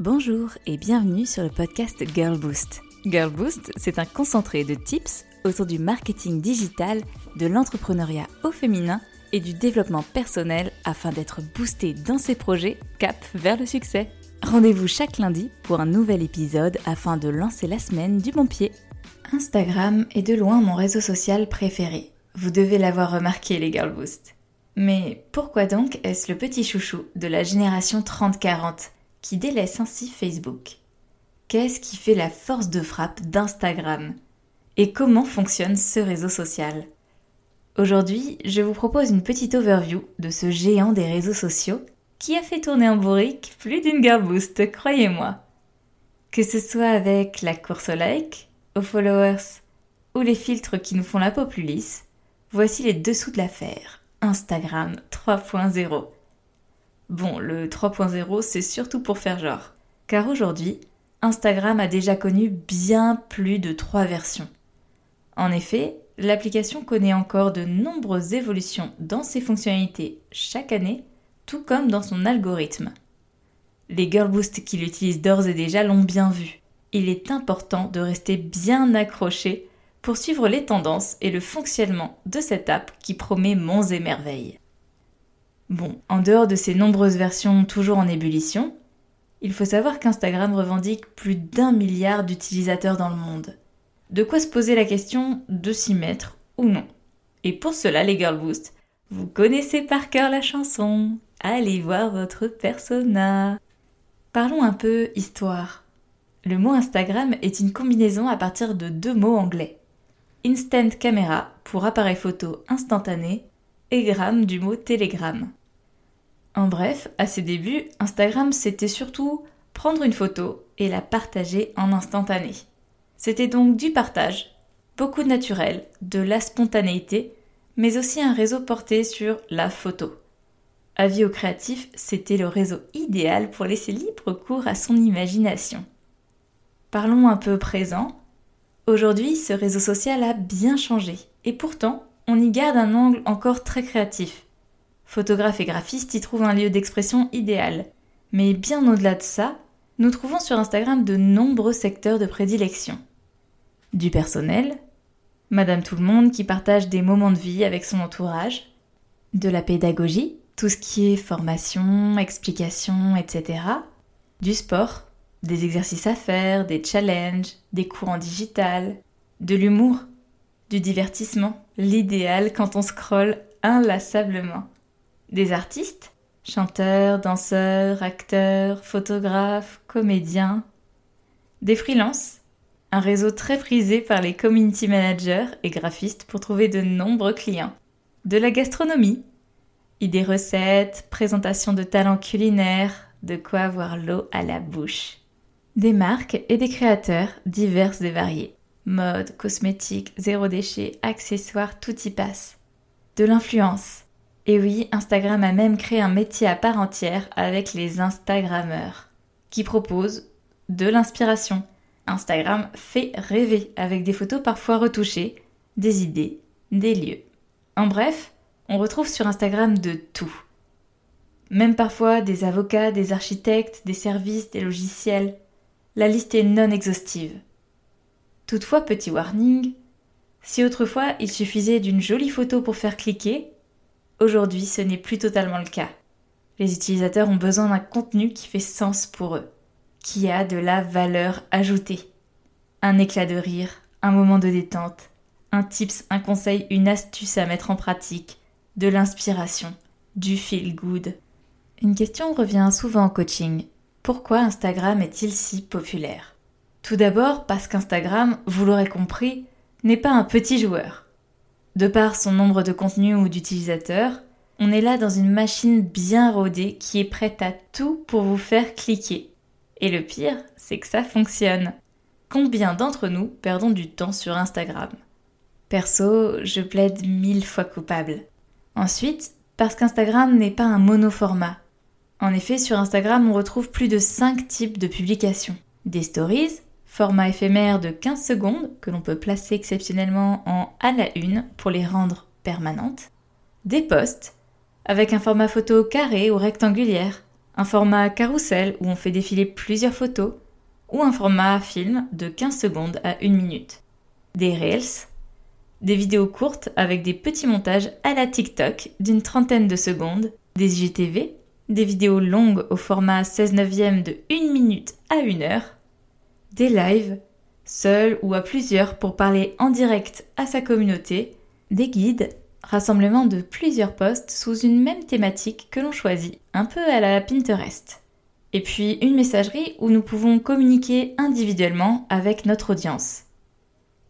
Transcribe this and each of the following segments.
Bonjour et bienvenue sur le podcast Girl Boost. Girl Boost, c'est un concentré de tips autour du marketing digital, de l'entrepreneuriat au féminin et du développement personnel afin d'être boosté dans ses projets cap vers le succès. Rendez-vous chaque lundi pour un nouvel épisode afin de lancer la semaine du bon pied. Instagram est de loin mon réseau social préféré. Vous devez l'avoir remarqué les Girl Boost. Mais pourquoi donc est-ce le petit chouchou de la génération 30-40 qui délaisse ainsi Facebook. Qu'est-ce qui fait la force de frappe d'Instagram? Et comment fonctionne ce réseau social? Aujourd'hui, je vous propose une petite overview de ce géant des réseaux sociaux qui a fait tourner en bourrique plus d'une girl boost, croyez-moi. Que ce soit avec la course au like, aux followers ou les filtres qui nous font la peau plus lisse, voici les dessous de l'affaire. Instagram 3.0. Bon, le 3.0, c'est surtout pour faire genre. Car aujourd'hui, Instagram a déjà connu bien plus de trois versions. En effet, l'application connaît encore de nombreuses évolutions dans ses fonctionnalités chaque année, tout comme dans son algorithme. Les Girlboost qui l'utilisent d'ores et déjà l'ont bien vu. Il est important de rester bien accroché pour suivre les tendances et le fonctionnement de cette app qui promet monts et merveilles. Bon, en dehors de ces nombreuses versions toujours en ébullition, il faut savoir qu'Instagram revendique plus d'un milliard d'utilisateurs dans le monde. De quoi se poser la question de s'y mettre ou non. Et pour cela, les Girl Boost, vous connaissez par cœur la chanson. Allez voir votre persona. Parlons un peu histoire. Le mot Instagram est une combinaison à partir de deux mots anglais. Instant Camera pour appareil photo instantané et du mot télégramme. En bref, à ses débuts, Instagram c'était surtout prendre une photo et la partager en instantané. C'était donc du partage, beaucoup naturel, de la spontanéité, mais aussi un réseau porté sur la photo. Avis aux créatifs, c'était le réseau idéal pour laisser libre cours à son imagination. Parlons un peu présent. Aujourd'hui, ce réseau social a bien changé, et pourtant, on y garde un angle encore très créatif. Photographes et graphistes y trouvent un lieu d'expression idéal. Mais bien au-delà de ça, nous trouvons sur Instagram de nombreux secteurs de prédilection. Du personnel, Madame Tout le Monde qui partage des moments de vie avec son entourage, de la pédagogie, tout ce qui est formation, explication, etc. Du sport, des exercices à faire, des challenges, des cours en digital, de l'humour, du divertissement, l'idéal quand on scrolle inlassablement. Des artistes Chanteurs, danseurs, acteurs, photographes, comédiens. Des freelances Un réseau très prisé par les community managers et graphistes pour trouver de nombreux clients. De la gastronomie Idées recettes, présentation de talents culinaires, de quoi avoir l'eau à la bouche. Des marques et des créateurs divers et variés. Mode, cosmétiques, zéro déchet, accessoires, tout y passe. De l'influence et oui, Instagram a même créé un métier à part entière avec les Instagrammeurs, qui proposent de l'inspiration. Instagram fait rêver avec des photos parfois retouchées, des idées, des lieux. En bref, on retrouve sur Instagram de tout. Même parfois des avocats, des architectes, des services, des logiciels. La liste est non exhaustive. Toutefois, petit warning, si autrefois il suffisait d'une jolie photo pour faire cliquer, Aujourd'hui, ce n'est plus totalement le cas. Les utilisateurs ont besoin d'un contenu qui fait sens pour eux, qui a de la valeur ajoutée. Un éclat de rire, un moment de détente, un tips, un conseil, une astuce à mettre en pratique, de l'inspiration, du feel good. Une question revient souvent en coaching. Pourquoi Instagram est-il si populaire? Tout d'abord parce qu'Instagram, vous l'aurez compris, n'est pas un petit joueur. De par son nombre de contenus ou d'utilisateurs, on est là dans une machine bien rodée qui est prête à tout pour vous faire cliquer. Et le pire, c'est que ça fonctionne. Combien d'entre nous perdons du temps sur Instagram? Perso, je plaide mille fois coupable. Ensuite, parce qu'Instagram n'est pas un monoformat. En effet, sur Instagram, on retrouve plus de 5 types de publications. Des stories, format éphémère de 15 secondes que l'on peut placer exceptionnellement en à la une pour les rendre permanentes, des posts avec un format photo carré ou rectangulaire, un format carrousel où on fait défiler plusieurs photos, ou un format film de 15 secondes à 1 minute. Des Reels, des vidéos courtes avec des petits montages à la TikTok d'une trentaine de secondes, des IGTV, des vidéos longues au format 16 neuvième de 1 minute à 1 heure, des lives, seuls ou à plusieurs pour parler en direct à sa communauté, des guides, rassemblement de plusieurs posts sous une même thématique que l'on choisit, un peu à la Pinterest. Et puis une messagerie où nous pouvons communiquer individuellement avec notre audience.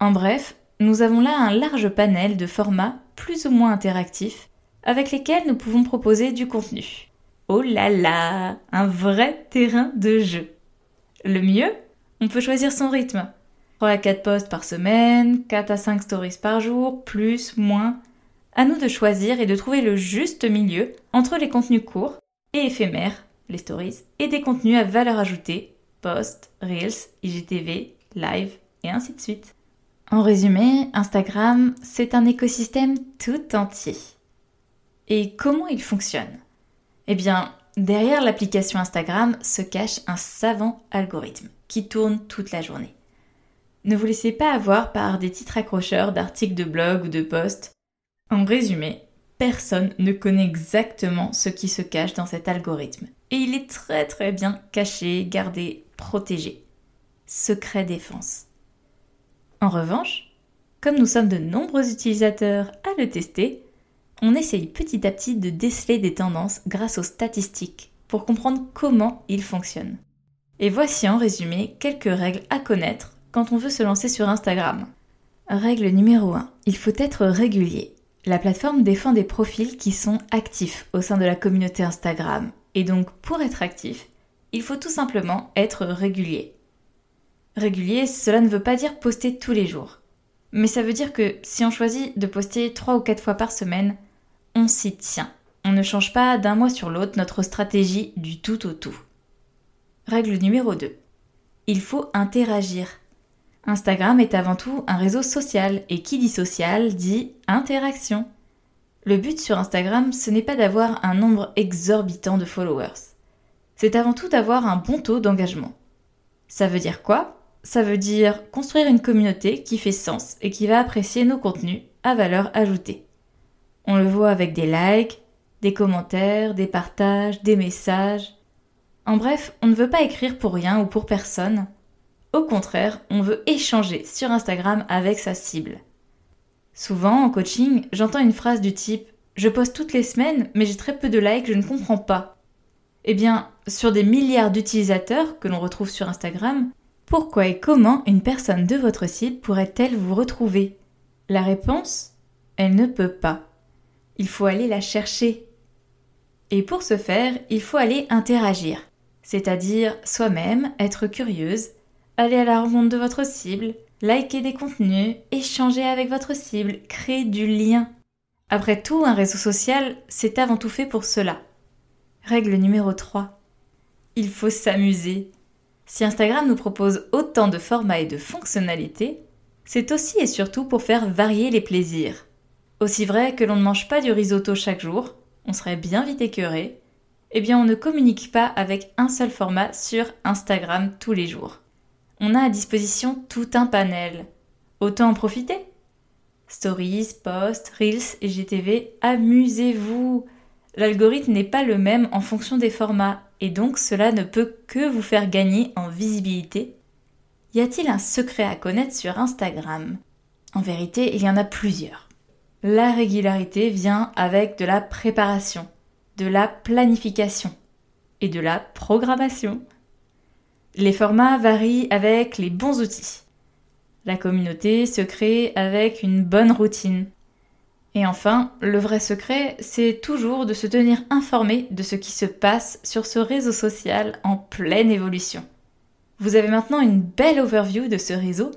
En bref, nous avons là un large panel de formats plus ou moins interactifs avec lesquels nous pouvons proposer du contenu. Oh là là, un vrai terrain de jeu. Le mieux, on peut choisir son rythme. 3 à 4 posts par semaine, 4 à 5 stories par jour, plus, moins. À nous de choisir et de trouver le juste milieu entre les contenus courts et éphémères, les stories, et des contenus à valeur ajoutée, posts, reels, IGTV, live, et ainsi de suite. En résumé, Instagram, c'est un écosystème tout entier. Et comment il fonctionne? Eh bien, derrière l'application Instagram se cache un savant algorithme qui tourne toute la journée. Ne vous laissez pas avoir par des titres accrocheurs d'articles de blog ou de posts. En résumé, personne ne connaît exactement ce qui se cache dans cet algorithme. Et il est très très bien caché, gardé, protégé. Secret défense. En revanche, comme nous sommes de nombreux utilisateurs à le tester, on essaye petit à petit de déceler des tendances grâce aux statistiques pour comprendre comment il fonctionne. Et voici en résumé quelques règles à connaître quand on veut se lancer sur Instagram. Règle numéro 1. Il faut être régulier. La plateforme défend des profils qui sont actifs au sein de la communauté Instagram. Et donc pour être actif, il faut tout simplement être régulier. Régulier, cela ne veut pas dire poster tous les jours. Mais ça veut dire que si on choisit de poster 3 ou 4 fois par semaine, on s'y tient. On ne change pas d'un mois sur l'autre notre stratégie du tout au tout. Règle numéro 2. Il faut interagir. Instagram est avant tout un réseau social et qui dit social dit interaction. Le but sur Instagram, ce n'est pas d'avoir un nombre exorbitant de followers. C'est avant tout d'avoir un bon taux d'engagement. Ça veut dire quoi? Ça veut dire construire une communauté qui fait sens et qui va apprécier nos contenus à valeur ajoutée. On le voit avec des likes, des commentaires, des partages, des messages. En bref, on ne veut pas écrire pour rien ou pour personne, au contraire, on veut échanger sur Instagram avec sa cible. Souvent, en coaching, j'entends une phrase du type Je poste toutes les semaines, mais j'ai très peu de likes, je ne comprends pas. Eh bien, sur des milliards d'utilisateurs que l'on retrouve sur Instagram, pourquoi et comment une personne de votre cible pourrait-elle vous retrouver? La réponse Elle ne peut pas. Il faut aller la chercher. Et pour ce faire, il faut aller interagir, c'est-à-dire soi-même être curieuse, Allez à la rencontre de votre cible, likez des contenus, échangez avec votre cible, créez du lien. Après tout, un réseau social, c'est avant tout fait pour cela. Règle numéro 3. Il faut s'amuser. Si Instagram nous propose autant de formats et de fonctionnalités, c'est aussi et surtout pour faire varier les plaisirs. Aussi vrai que l'on ne mange pas du risotto chaque jour, on serait bien vite écœuré, eh bien on ne communique pas avec un seul format sur Instagram tous les jours on a à disposition tout un panel. Autant en profiter. Stories, posts, Reels et GTV, amusez-vous. L'algorithme n'est pas le même en fonction des formats et donc cela ne peut que vous faire gagner en visibilité. Y a-t-il un secret à connaître sur Instagram? En vérité, il y en a plusieurs. La régularité vient avec de la préparation, de la planification et de la programmation. Les formats varient avec les bons outils. La communauté se crée avec une bonne routine. Et enfin, le vrai secret, c'est toujours de se tenir informé de ce qui se passe sur ce réseau social en pleine évolution. Vous avez maintenant une belle overview de ce réseau,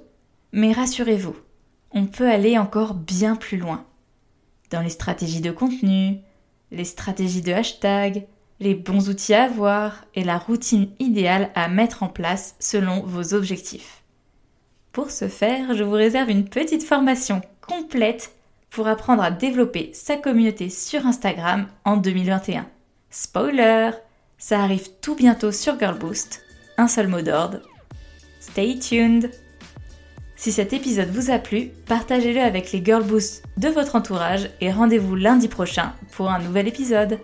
mais rassurez-vous, on peut aller encore bien plus loin. Dans les stratégies de contenu, les stratégies de hashtag, les bons outils à avoir et la routine idéale à mettre en place selon vos objectifs. Pour ce faire, je vous réserve une petite formation complète pour apprendre à développer sa communauté sur Instagram en 2021. Spoiler Ça arrive tout bientôt sur Girl Boost. Un seul mot d'ordre. Stay tuned Si cet épisode vous a plu, partagez-le avec les Girl Boost de votre entourage et rendez-vous lundi prochain pour un nouvel épisode.